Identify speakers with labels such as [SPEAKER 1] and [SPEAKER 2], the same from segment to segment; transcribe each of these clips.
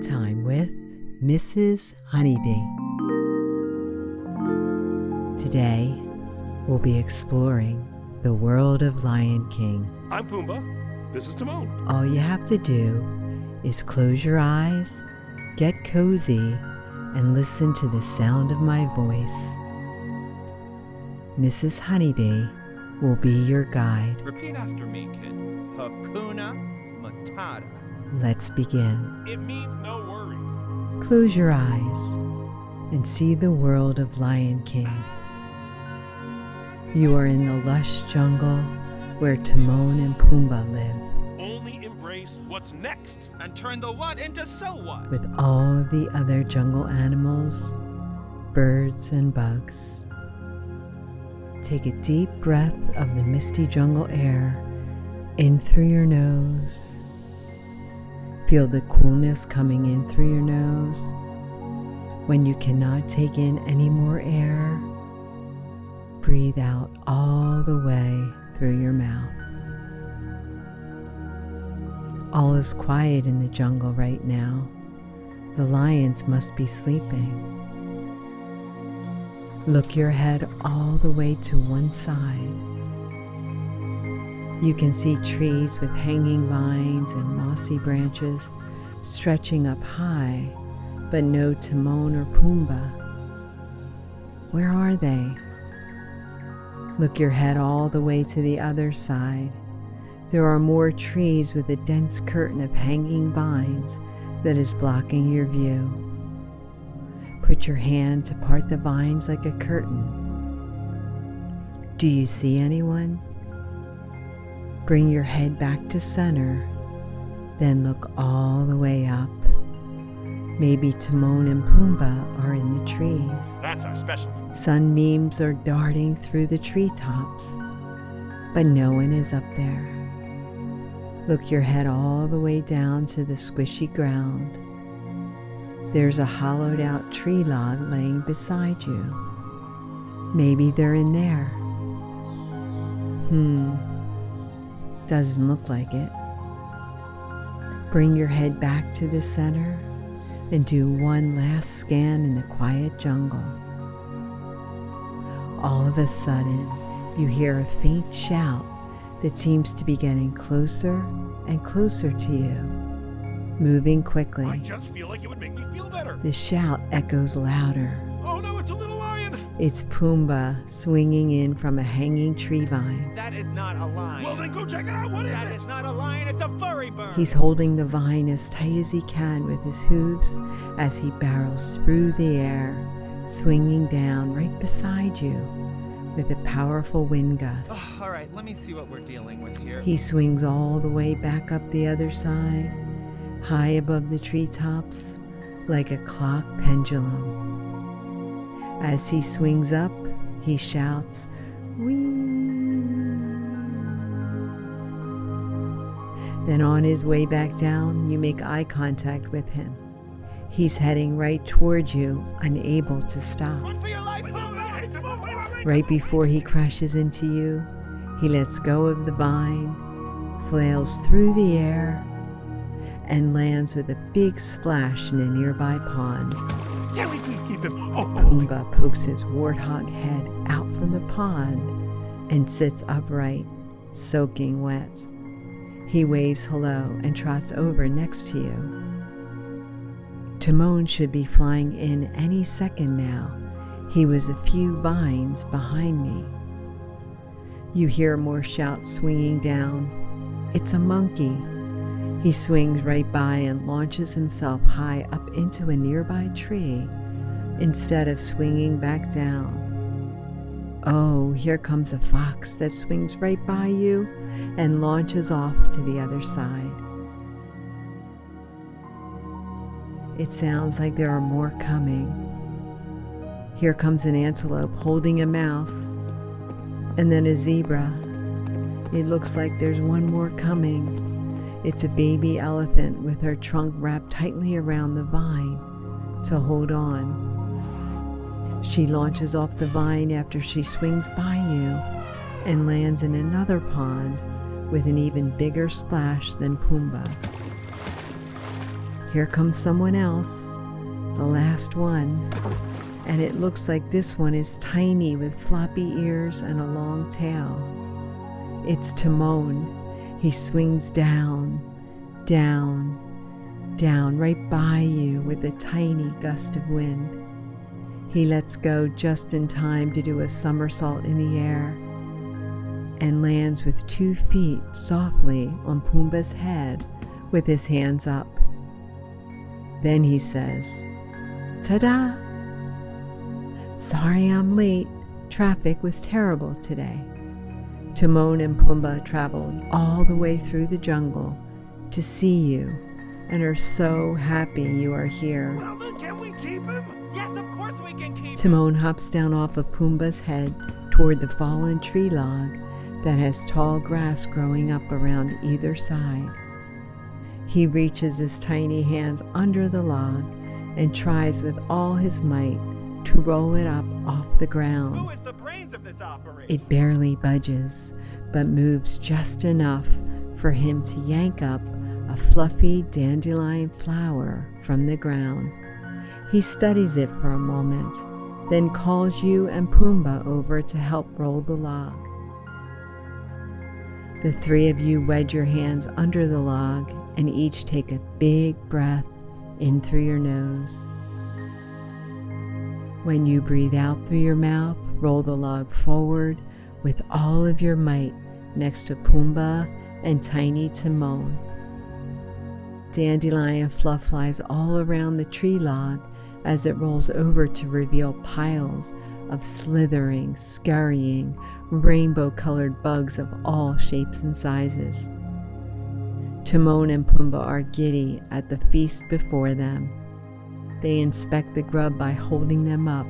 [SPEAKER 1] Bedtime with Mrs. Honeybee. Today, we'll be exploring the world of Lion King.
[SPEAKER 2] I'm Pumbaa. This is Timon.
[SPEAKER 1] All you have to do is close your eyes, get cozy, and listen to the sound of my voice. Mrs. Honeybee will be your guide.
[SPEAKER 3] Repeat after me, kid. Hakuna Matata.
[SPEAKER 1] Let's begin.
[SPEAKER 2] It means no worries.
[SPEAKER 1] Close your eyes and see the world of Lion King. You are in the lush jungle where Timon and Pumbaa live,
[SPEAKER 2] Only embrace what's next.
[SPEAKER 3] And turn the what into so what?
[SPEAKER 1] with all the other jungle animals, birds, and bugs. Take a deep breath of the misty jungle air in through your nose. Feel the coolness coming in through your nose. When you cannot take in any more air, breathe out all the way through your mouth. All is quiet in the jungle right now. The lions must be sleeping. Look your head all the way to one side. You can see trees with hanging vines and mossy branches stretching up high, but no Timon or Pumbaa. Where are they? Look your head all the way to the other side. There are more trees with a dense curtain of hanging vines that is blocking your view. Put your hand to part the vines like a curtain. Do you see anyone? Bring your head back to center, then look all the way up. Maybe Timon and Pumbaa are in the trees.
[SPEAKER 2] That's our specialty.
[SPEAKER 1] Sunbeams are darting through the treetops, but no one is up there. Look your head all the way down to the squishy ground. There's a hollowed out tree log laying beside you. Maybe they're in there. Hmm, doesn't look like it. Bring your head back to the center and do one last scan in the quiet jungle. All of a sudden, you hear a faint shout that seems to be getting closer and closer to you, moving quickly.
[SPEAKER 2] I just feel like it would make me feel better.
[SPEAKER 1] The shout echoes louder.
[SPEAKER 2] It's
[SPEAKER 1] Pumbaa swinging in from a hanging tree vine.
[SPEAKER 3] That is not a lion.
[SPEAKER 2] Well, then go check it out. What is
[SPEAKER 3] that
[SPEAKER 2] it?
[SPEAKER 3] is not a lion, it's a furry bird.
[SPEAKER 1] He's holding the vine as tight as he can with his hooves as he barrels through the air, swinging down right beside you with a powerful wind gust.
[SPEAKER 3] Ugh, all right, let me see what we're dealing with here.
[SPEAKER 1] He swings all the way back up the other side, high above the treetops, like a clock pendulum. As he swings up, he shouts, Whee! Then on his way back down, you make eye contact with him. He's heading right toward you, unable to stop. Right before he crashes into you, he lets go of the vine, flails through the air, and lands with a big splash in a nearby pond.
[SPEAKER 2] Can we please keep him? Oh, oh,
[SPEAKER 1] pokes his warthog head out from the pond and sits upright, soaking wet. He waves hello and trots over next to you. Timon should be flying in any second now. He was a few vines behind me. You hear more shouts swinging down. It's a monkey. He swings right by and launches himself high up into a nearby tree instead of swinging back down. Oh, here comes a fox that swings right by you and launches off to the other side. It sounds like there are more coming. Here comes an antelope holding a mouse, and then a zebra. It looks like there's one more coming. It's a baby elephant with her trunk wrapped tightly around the vine to hold on. She launches off the vine after she swings by you and lands in another pond with an even bigger splash than Pumbaa. Here comes someone else, the last one, and it looks like this one is tiny with floppy ears and a long tail. It's Timon. He swings down, down, down right by you with a tiny gust of wind. He lets go just in time to do a somersault in the air and lands with two feet softly on Pumbaa's head with his hands up. Then he says, Ta da! Sorry I'm late. Traffic was terrible today. Timon and Pumbaa traveled all the way through the jungle to see you and are so happy you are here.
[SPEAKER 2] Well, can we keep him?
[SPEAKER 3] Yes, of course we can keep
[SPEAKER 1] Timon hops down off of Pumbaa's head toward the fallen tree log that has tall grass growing up around either side. He reaches his tiny hands under the log and tries with all his might to roll it up off the ground.
[SPEAKER 3] Who is the brains of this operation?
[SPEAKER 1] It barely budges, but moves just enough for him to yank up a fluffy dandelion flower from the ground. He studies it for a moment, then calls you and Pumbaa over to help roll the log. The three of you wedge your hands under the log and each take a big breath in through your nose. When you breathe out through your mouth, roll the log forward with all of your might next to Pumbaa and tiny Timon. Dandelion fluff flies all around the tree log as it rolls over to reveal piles of slithering, scurrying, rainbow colored bugs of all shapes and sizes. Timon and Pumbaa are giddy at the feast before them. They inspect the grub by holding them up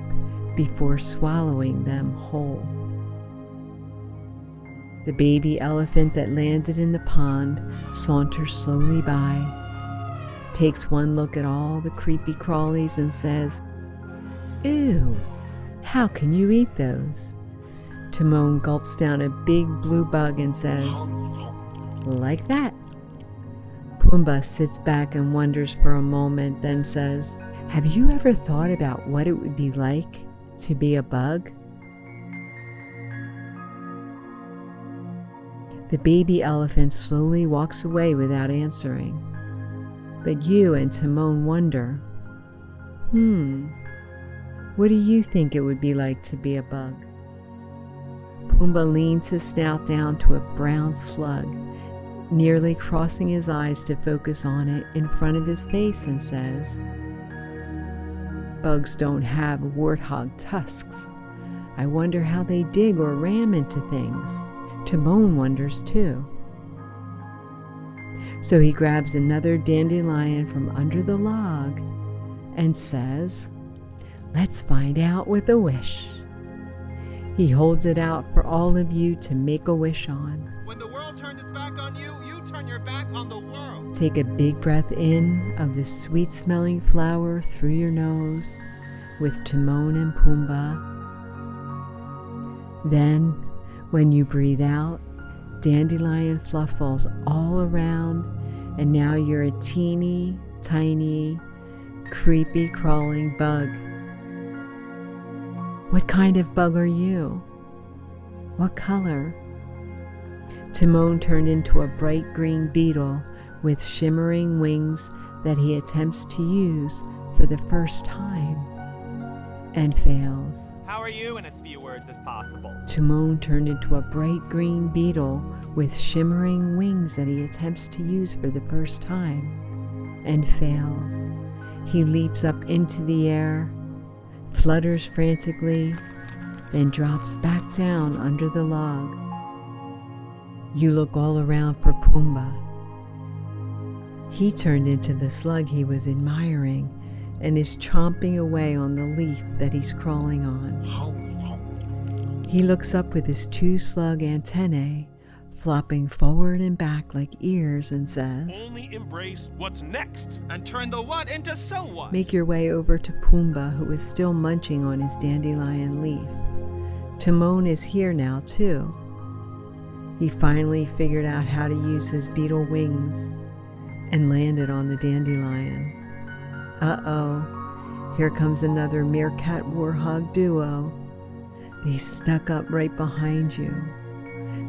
[SPEAKER 1] before swallowing them whole. The baby elephant that landed in the pond saunters slowly by, takes one look at all the creepy crawlies, and says, Ew, how can you eat those? Timon gulps down a big blue bug and says, Like that. Pumbaa sits back and wonders for a moment, then says, Have you ever thought about what it would be like to be a bug? The baby elephant slowly walks away without answering. But you and Timon wonder, Hmm, what do you think it would be like to be a bug? Pumbaa leans his snout down to a brown slug, nearly crossing his eyes to focus on it in front of his face, and says, Bugs don't have warthog tusks. I wonder how they dig or ram into things. Timon wonders too. So he grabs another dandelion from under the log and says, Let's find out with a wish. He holds it out for all of you to make a wish on.
[SPEAKER 3] Back on the world.
[SPEAKER 1] Take a big breath in of the sweet smelling flower through your nose with Timon and Pumbaa. Then, when you breathe out, dandelion fluff falls all around, and now you're a teeny, tiny, creepy crawling bug. What kind of bug are you? What color? Timon turned into a bright green beetle with shimmering wings that he attempts to use for the first time and fails.
[SPEAKER 3] How are you in as few words as possible?
[SPEAKER 1] Timon turned into a bright green beetle with shimmering wings that he attempts to use for the first time and fails. He leaps up into the air, flutters frantically, then drops back down under the log. You look all around for Pumbaa. He turned into the slug he was admiring and is chomping away on the leaf that he's crawling on. He looks up with his two slug antennae flopping forward and back like ears and says,
[SPEAKER 2] Only embrace what's next.
[SPEAKER 3] And turn the what into so what?
[SPEAKER 1] Make your way over to Pumbaa, who is still munching on his dandelion leaf. Timon is here now, too. He finally figured out how to use his beetle wings and landed on the dandelion. Uh oh, here comes another meerkat warhog duo. They snuck up right behind you.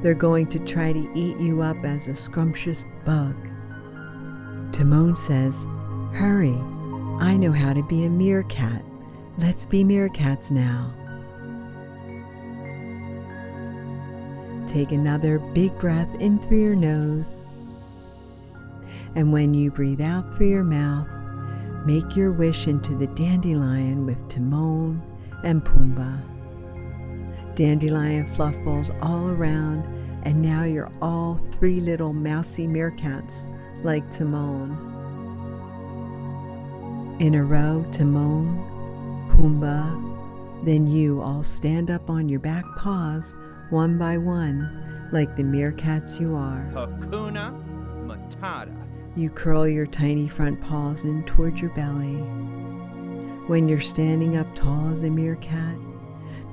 [SPEAKER 1] They're going to try to eat you up as a scrumptious bug. Timon says, Hurry, I know how to be a meerkat. Let's be meerkats now. Take another big breath in through your nose. And when you breathe out through your mouth, make your wish into the dandelion with Timon and Pumbaa. Dandelion fluff falls all around, and now you're all three little mousy meerkats like Timon. In a row, Timon, Pumbaa, then you all stand up on your back paws one by one like the meerkats you are.
[SPEAKER 3] Hakuna Matata.
[SPEAKER 1] You curl your tiny front paws in toward your belly. When you're standing up tall as a meerkat,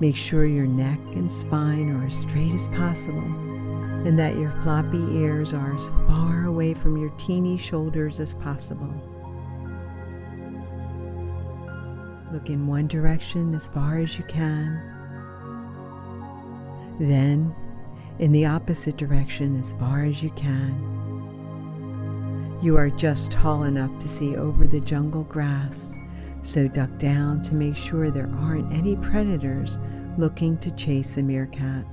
[SPEAKER 1] make sure your neck and spine are as straight as possible and that your floppy ears are as far away from your teeny shoulders as possible. Look in one direction as far as you can. Then, in the opposite direction as far as you can. You are just tall enough to see over the jungle grass, so duck down to make sure there aren't any predators looking to chase the meerkat.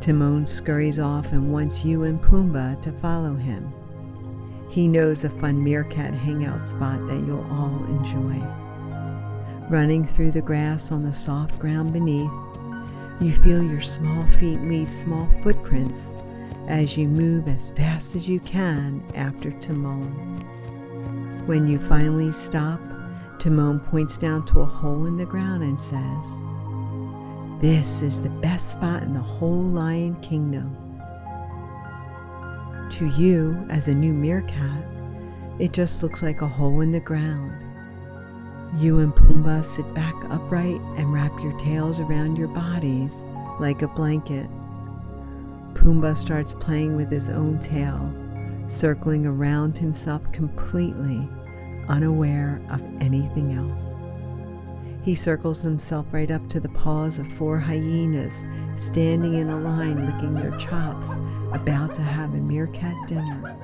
[SPEAKER 1] Timon scurries off and wants you and Pumbaa to follow him. He knows a fun meerkat hangout spot that you'll all enjoy. Running through the grass on the soft ground beneath, you feel your small feet leave small footprints as you move as fast as you can after Timon. When you finally stop, Timon points down to a hole in the ground and says, This is the best spot in the whole lion kingdom. To you, as a new meerkat, it just looks like a hole in the ground. You and Pumbaa sit back upright and wrap your tails around your bodies like a blanket. Pumbaa starts playing with his own tail, circling around himself completely, unaware of anything else. He circles himself right up to the paws of four hyenas standing in a line licking their chops, about to have a meerkat dinner.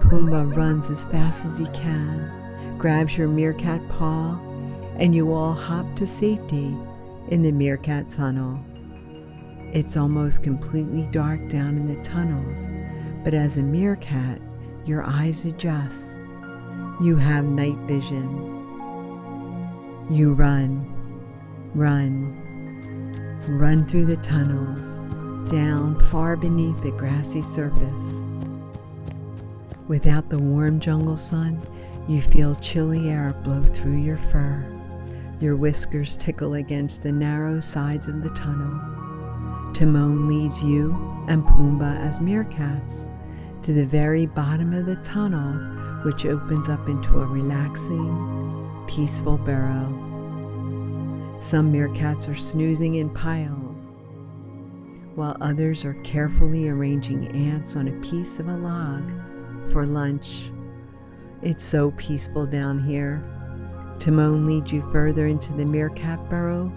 [SPEAKER 1] Pumbaa runs as fast as he can, grabs your meerkat paw, and you all hop to safety in the meerkat tunnel. It's almost completely dark down in the tunnels, but as a meerkat, your eyes adjust. You have night vision. You run, run, run through the tunnels, down far beneath the grassy surface. Without the warm jungle sun, you feel chilly air blow through your fur. Your whiskers tickle against the narrow sides of the tunnel. Timon leads you and Pumbaa as meerkats to the very bottom of the tunnel, which opens up into a relaxing, peaceful burrow. Some meerkats are snoozing in piles, while others are carefully arranging ants on a piece of a log for lunch. It's so peaceful down here. Timon leads you further into the meerkat burrow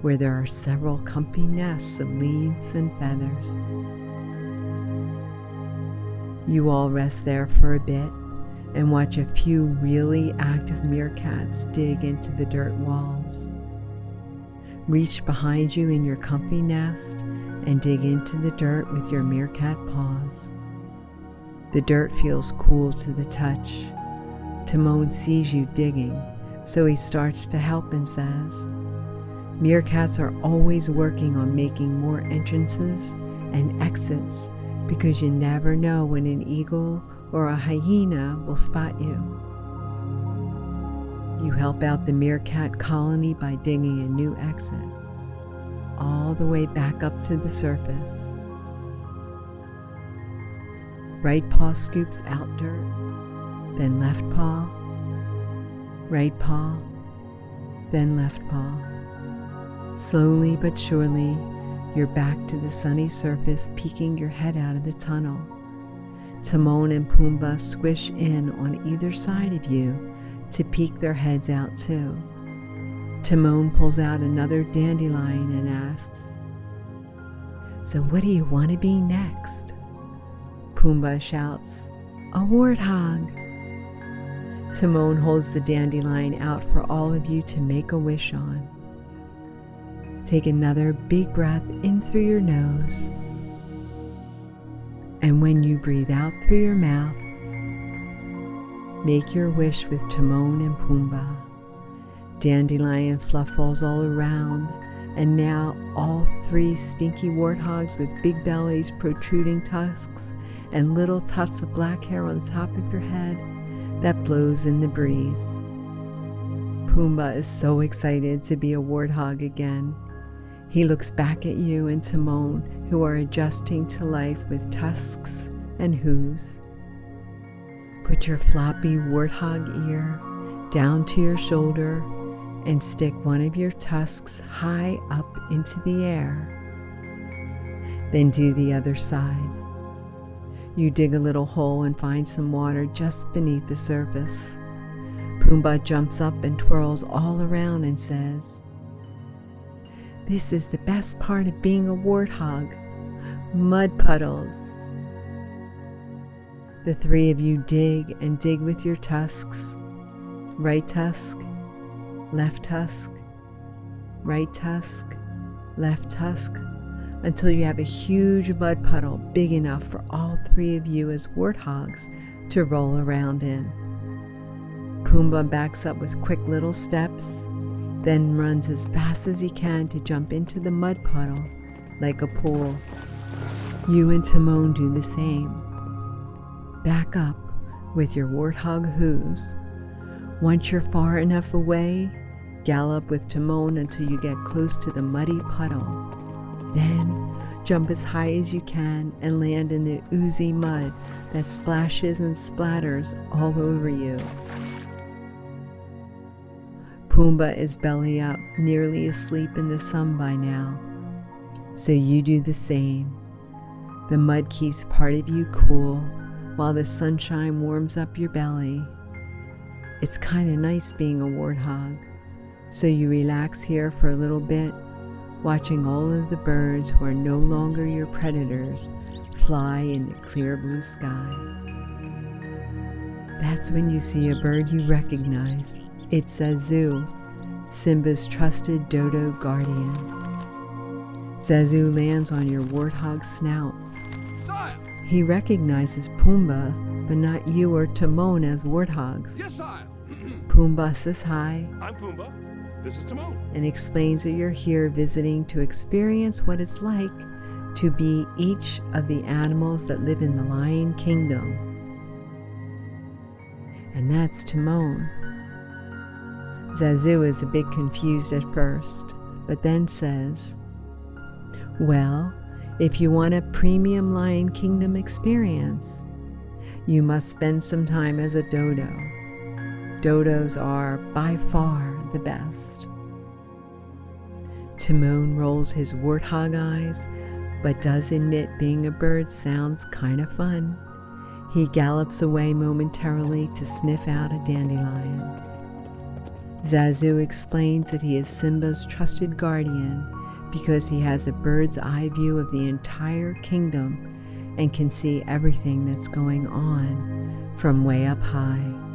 [SPEAKER 1] where there are several comfy nests of leaves and feathers. You all rest there for a bit and watch a few really active meerkats dig into the dirt walls. Reach behind you in your comfy nest and dig into the dirt with your meerkat paws. The dirt feels cool to the touch. Timon sees you digging, so he starts to help and says, Meerkats are always working on making more entrances and exits because you never know when an eagle or a hyena will spot you. You help out the meerkat colony by digging a new exit all the way back up to the surface. Right paw scoops out dirt, then left paw, right paw, then left paw. Slowly but surely, you're back to the sunny surface, peeking your head out of the tunnel. Timon and Pumbaa squish in on either side of you to peek their heads out too. Timon pulls out another dandelion and asks, So what do you want to be next? Pumbaa shouts, A warthog. Timon holds the dandelion out for all of you to make a wish on. Take another big breath in through your nose. And when you breathe out through your mouth, make your wish with Timon and Pumbaa. Dandelion fluff falls all around, and now all three stinky warthogs with big bellies, protruding tusks, and little tufts of black hair on top of your head that blows in the breeze. Pumbaa is so excited to be a warthog again. He looks back at you and Timon, who are adjusting to life with tusks and hooves. Put your floppy warthog ear down to your shoulder and stick one of your tusks high up into the air. Then do the other side. You dig a little hole and find some water just beneath the surface. Pumbaa jumps up and twirls all around and says, This is the best part of being a warthog mud puddles. The three of you dig and dig with your tusks right tusk, left tusk, right tusk, left tusk, until you have a huge mud puddle big enough for all three of you as warthogs to roll around in. Pumbaa backs up with quick little steps, then runs as fast as he can to jump into the mud puddle like a pool. You and Timon do the same. Back up with your warthog hooves. Once you're far enough away, gallop with Timon until you get close to the muddy puddle. Then jump as high as you can and land in the oozy mud that splashes and splatters all over you. Pumbaa is belly up, nearly asleep in the sun by now. So you do the same. The mud keeps part of you cool while the sunshine warms up your belly. It's kind of nice being a warthog. So you relax here for a little bit, watching all of the birds who are no longer your predators fly in the clear blue sky. That's when you see a bird you recognize. It's Zazu, Simba's trusted dodo guardian. Zazu lands on your warthog's snout.
[SPEAKER 2] Sire!
[SPEAKER 1] He recognizes Pumbaa, but not you or Timon as warthogs.
[SPEAKER 2] Yes, sire!
[SPEAKER 1] Pumbaa says hi
[SPEAKER 2] I'm Pumbaa. This is Timon.
[SPEAKER 1] and explains that you're here visiting to experience what it's like to be each of the animals that live in the Lion Kingdom. And that's Timon. Zazu is a bit confused at first, but then says, Well, if you want a premium Lion Kingdom experience, you must spend some time as a dodo. Dodos are by far the best. Timon rolls his warthog eyes, but does admit being a bird sounds kind of fun. He gallops away momentarily to sniff out a dandelion. Zazu explains that he is Simba's trusted guardian because he has a bird's eye view of the entire kingdom and can see everything that's going on from way up high.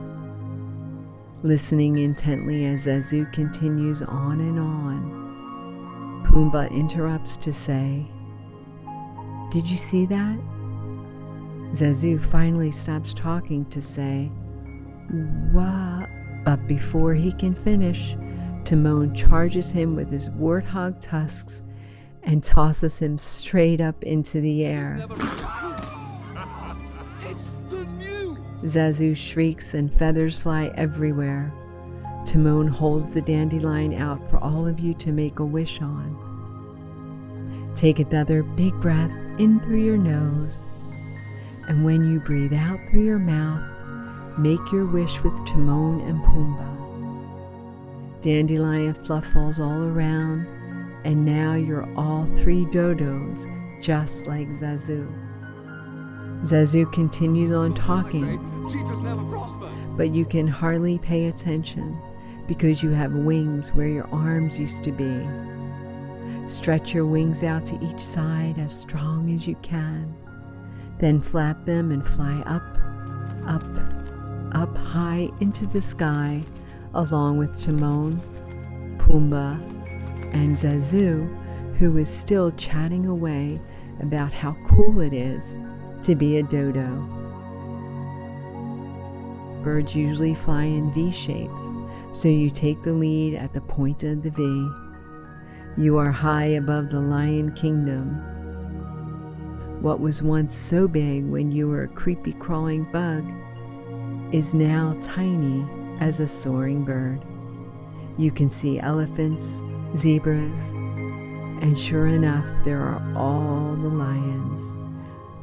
[SPEAKER 1] Listening intently as Zazu continues on and on, Pumbaa interrupts to say, Did you see that? Zazu finally stops talking to say, What? But before he can finish, Timon charges him with his warthog tusks and tosses him straight up into the air. Zazu shrieks and feathers fly everywhere. Timon holds the dandelion out for all of you to make a wish on. Take another big breath in through your nose, and when you breathe out through your mouth, make your wish with Timon and Pumbaa. Dandelion fluff falls all around, and now you're all three dodos, just like Zazu. Zazu continues on talking, but you can hardly pay attention because you have wings where your arms used to be. Stretch your wings out to each side as strong as you can. Then flap them and fly up, up, up high into the sky, along with Timon, Pumbaa, and Zazu, who is still chatting away about how cool it is to be a dodo. Birds usually fly in V shapes, so you take the lead at the point of the V. You are high above the lion kingdom. What was once so big when you were a creepy crawling bug is now tiny as a soaring bird. You can see elephants, zebras, and sure enough, there are all the lions.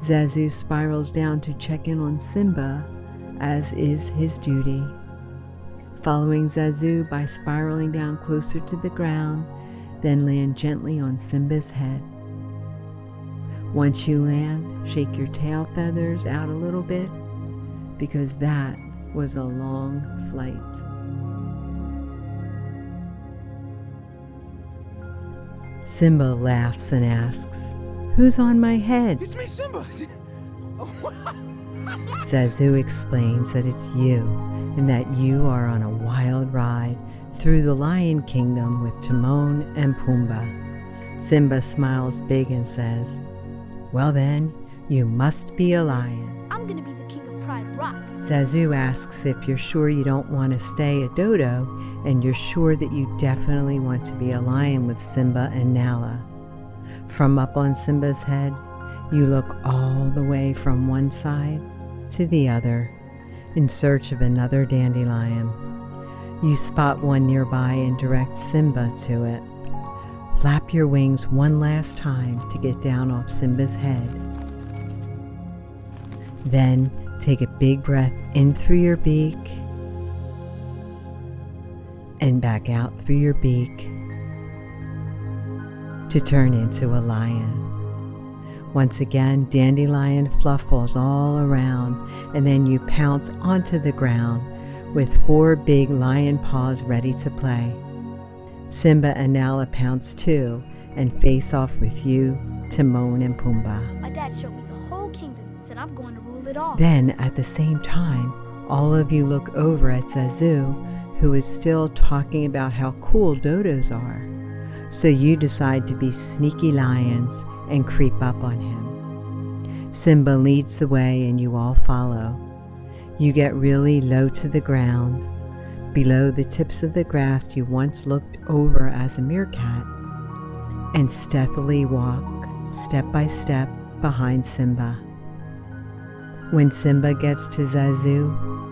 [SPEAKER 1] Zazu spirals down to check in on Simba, as is his duty. Following Zazu by spiraling down closer to the ground, then land gently on Simba's head. Once you land, shake your tail feathers out a little bit because that was a long flight. Simba laughs and asks, Who's on my head?
[SPEAKER 2] It's me, Simba.
[SPEAKER 1] Zazu explains that it's you and that you are on a wild ride through the Lion Kingdom with Timon and Pumbaa. Simba smiles big and says, Well then, you must be a lion.
[SPEAKER 4] I'm gonna be the king of Pride Rock.
[SPEAKER 1] Zazu asks if you're sure you don't want to stay a dodo and you're sure that you definitely want to be a lion with Simba and Nala. From up on Simba's head, you look all the way from one side to the other in search of another dandelion. You spot one nearby and direct Simba to it. Flap your wings one last time to get down off Simba's head. Then take a big breath in through your beak and back out through your beak to turn into a lion. Once again, dandelion fluff falls all around, and then you pounce onto the ground with four big lion paws ready to play. Simba and Nala pounce too and face off with you, Timon and Pumbaa.
[SPEAKER 4] My dad showed me the whole kingdom, said I'm going to rule it all.
[SPEAKER 1] Then, at the same time, all of you look over at Zazu, who is still talking about how cool dodos are. So you decide to be sneaky lions and creep up on him. Simba leads the way and you all follow. You get really low to the ground, below the tips of the grass you once looked over as a meerkat, and stealthily walk step by step behind Simba. When Simba gets to Zazu,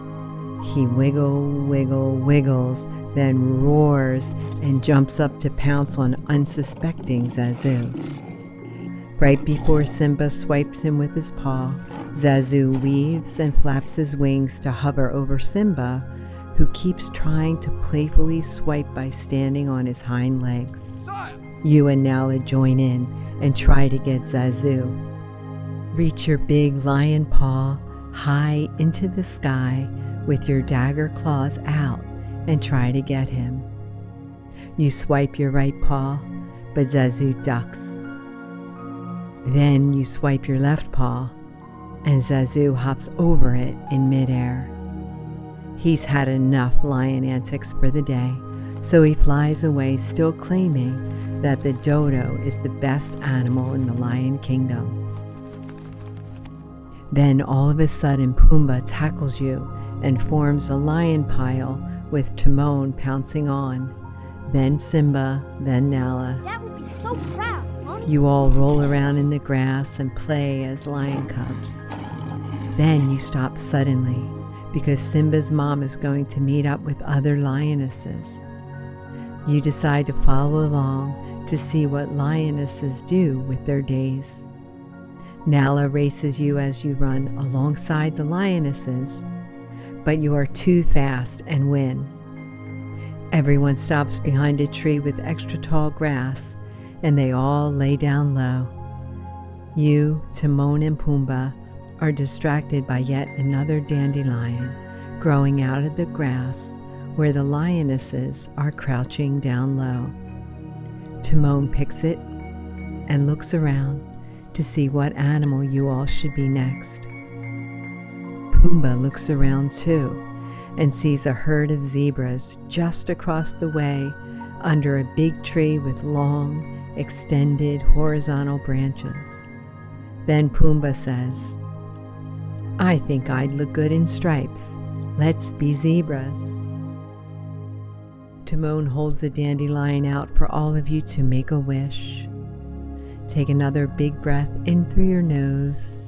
[SPEAKER 1] he wiggle, wiggle, wiggles, then roars and jumps up to pounce on unsuspecting Zazu. Right before Simba swipes him with his paw, Zazu weaves and flaps his wings to hover over Simba, who keeps trying to playfully swipe by standing on his hind legs. You and Nala join in and try to get Zazu. Reach your big lion paw high into the sky with your dagger claws out and try to get him. You swipe your right paw, but Zazu ducks. Then you swipe your left paw, and Zazu hops over it in midair. He's had enough lion antics for the day, so he flies away, still claiming that the dodo is the best animal in the lion kingdom. Then all of a sudden, Pumbaa tackles you and forms a lion pile with Timon pouncing on. Then Simba, then Nala.
[SPEAKER 4] Dad will be so proud?
[SPEAKER 1] You all roll around in the grass and play as lion cubs. Then you stop suddenly because Simba's mom is going to meet up with other lionesses. You decide to follow along to see what lionesses do with their days. Nala races you as you run alongside the lionesses, but you are too fast and win. Everyone stops behind a tree with extra tall grass, and they all lay down low. You, Timon, and Pumbaa are distracted by yet another dandelion growing out of the grass where the lionesses are crouching down low. Timon picks it and looks around to see what animal you all should be next. Pumbaa looks around too and sees a herd of zebras just across the way under a big tree with long, extended horizontal branches. Then Pumbaa says, I think I'd look good in stripes. Let's be zebras. Timon holds the dandelion out for all of you to make a wish. Take another big breath in through your nose,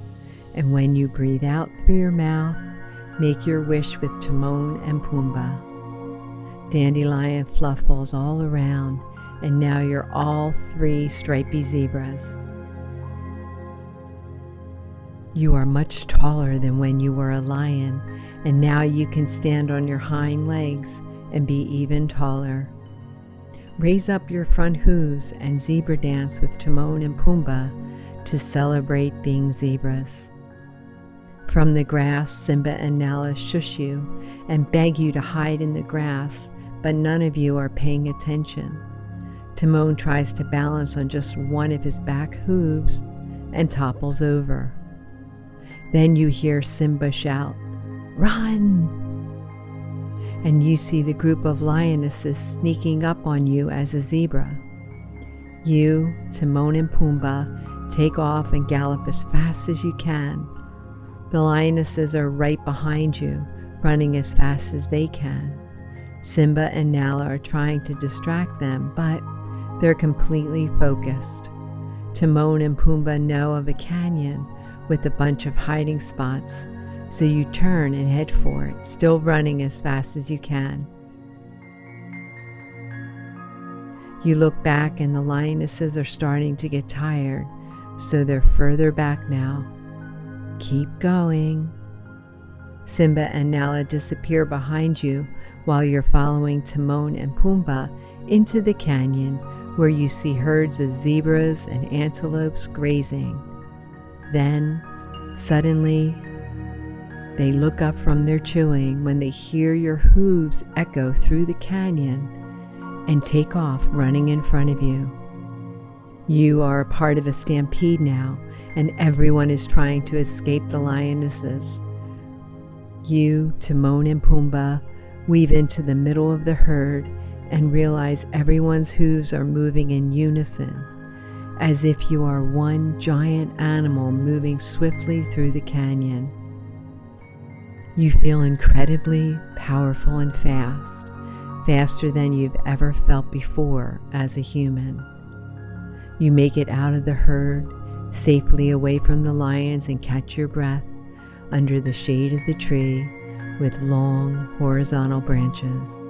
[SPEAKER 1] and when you breathe out through your mouth, make your wish with Timon and Pumbaa. Dandelion fluff falls all around, and now you're all three stripy zebras. You are much taller than when you were a lion, and now you can stand on your hind legs and be even taller. Raise up your front hooves and zebra dance with Timon and Pumbaa to celebrate being zebras. From the grass, Simba and Nala shush you and beg you to hide in the grass, but none of you are paying attention. Timon tries to balance on just one of his back hooves and topples over. Then you hear Simba shout, Run! and you see the group of lionesses sneaking up on you as a zebra. You, Timon and Pumbaa, take off and gallop as fast as you can. The lionesses are right behind you, running as fast as they can. Simba and Nala are trying to distract them, but they're completely focused. Timon and Pumbaa know of a canyon with a bunch of hiding spots so you turn and head for it, still running as fast as you can. You look back, and the lionesses are starting to get tired, so they're further back now. Keep going. Simba and Nala disappear behind you while you're following Timon and Pumbaa into the canyon where you see herds of zebras and antelopes grazing. Then, suddenly, they look up from their chewing when they hear your hooves echo through the canyon and take off running in front of you. You are a part of a stampede now, and everyone is trying to escape the lionesses. You, Timon and Pumbaa, weave into the middle of the herd and realize everyone's hooves are moving in unison, as if you are one giant animal moving swiftly through the canyon. You feel incredibly powerful and fast, faster than you've ever felt before as a human. You make it out of the herd, safely away from the lions, and catch your breath under the shade of the tree with long horizontal branches.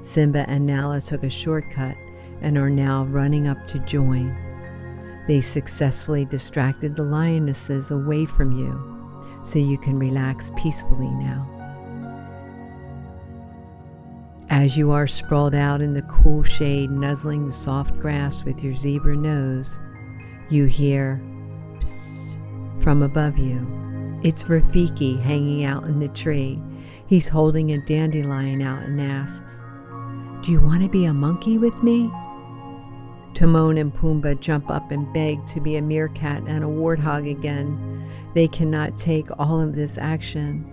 [SPEAKER 1] Simba and Nala took a shortcut and are now running up to join. They successfully distracted the lionesses away from you so you can relax peacefully now. As you are sprawled out in the cool shade, nuzzling the soft grass with your zebra nose, you hear Psst, from above you. It's Rafiki hanging out in the tree. He's holding a dandelion out and asks, Do you want to be a monkey with me? Timon and Pumbaa jump up and beg to be a meerkat and a warthog again. They cannot take all of this action.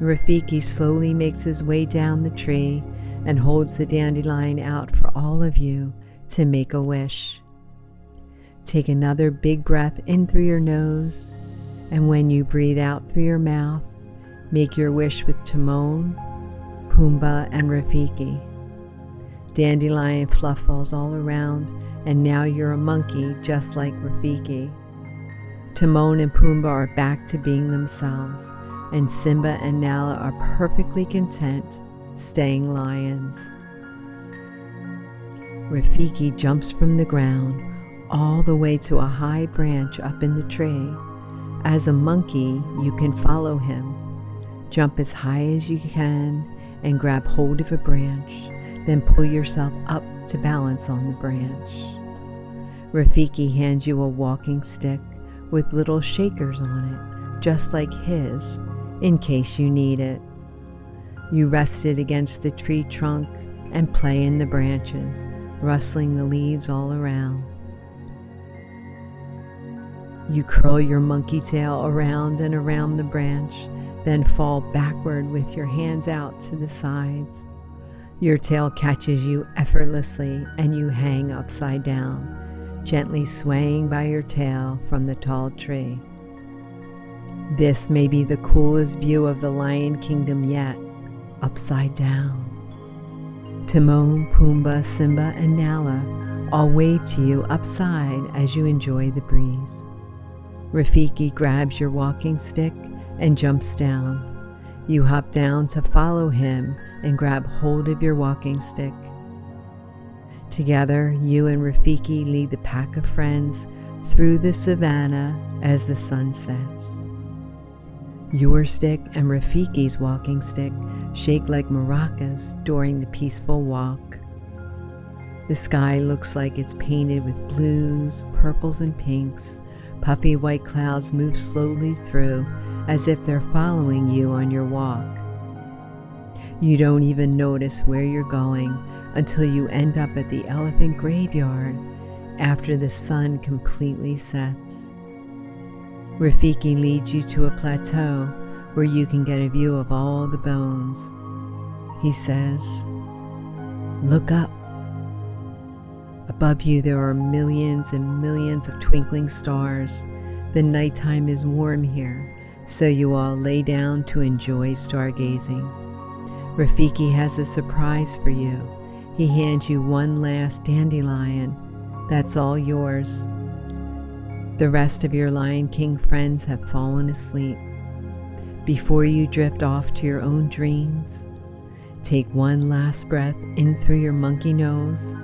[SPEAKER 1] Rafiki slowly makes his way down the tree and holds the dandelion out for all of you to make a wish. Take another big breath in through your nose, and when you breathe out through your mouth, make your wish with Timon, Pumbaa, and Rafiki. Dandelion fluff falls all around, and now you're a monkey just like Rafiki. Timon and Pumbaa are back to being themselves, and Simba and Nala are perfectly content staying lions. Rafiki jumps from the ground all the way to a high branch up in the tree. As a monkey, you can follow him. Jump as high as you can and grab hold of a branch then pull yourself up to balance on the branch. Rafiki hands you a walking stick with little shakers on it, just like his, in case you need it. You rested against the tree trunk and play in the branches, rustling the leaves all around. You curl your monkey tail around and around the branch, then fall backward with your hands out to the sides. Your tail catches you effortlessly and you hang upside down, gently swaying by your tail from the tall tree. This may be the coolest view of the Lion Kingdom yet, upside down. Timon, Pumbaa, Simba, and Nala all wave to you upside as you enjoy the breeze. Rafiki grabs your walking stick and jumps down. You hop down to follow him and grab hold of your walking stick. Together, you and Rafiki lead the pack of friends through the savannah as the sun sets. Your stick and Rafiki's walking stick shake like maracas during the peaceful walk. The sky looks like it's painted with blues, purples, and pinks Puffy white clouds move slowly through as if they're following you on your walk. You don't even notice where you're going until you end up at the elephant graveyard after the sun completely sets. Rafiki leads you to a plateau where you can get a view of all the bones. He says, Look up. Above you, there are millions and millions of twinkling stars. The nighttime is warm here, so you all lay down to enjoy stargazing. Rafiki has a surprise for you. He hands you one last dandelion. That's all yours. The rest of your Lion King friends have fallen asleep. Before you drift off to your own dreams, take one last breath in through your monkey nose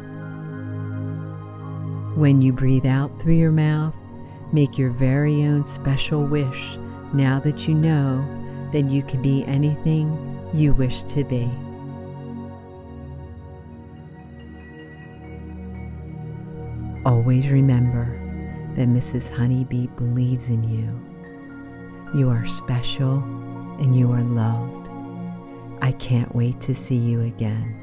[SPEAKER 1] when you breathe out through your mouth, make your very own special wish now that you know that you can be anything you wish to be. Always remember that Mrs. Honeybee believes in you. You are special and you are loved. I can't wait to see you again.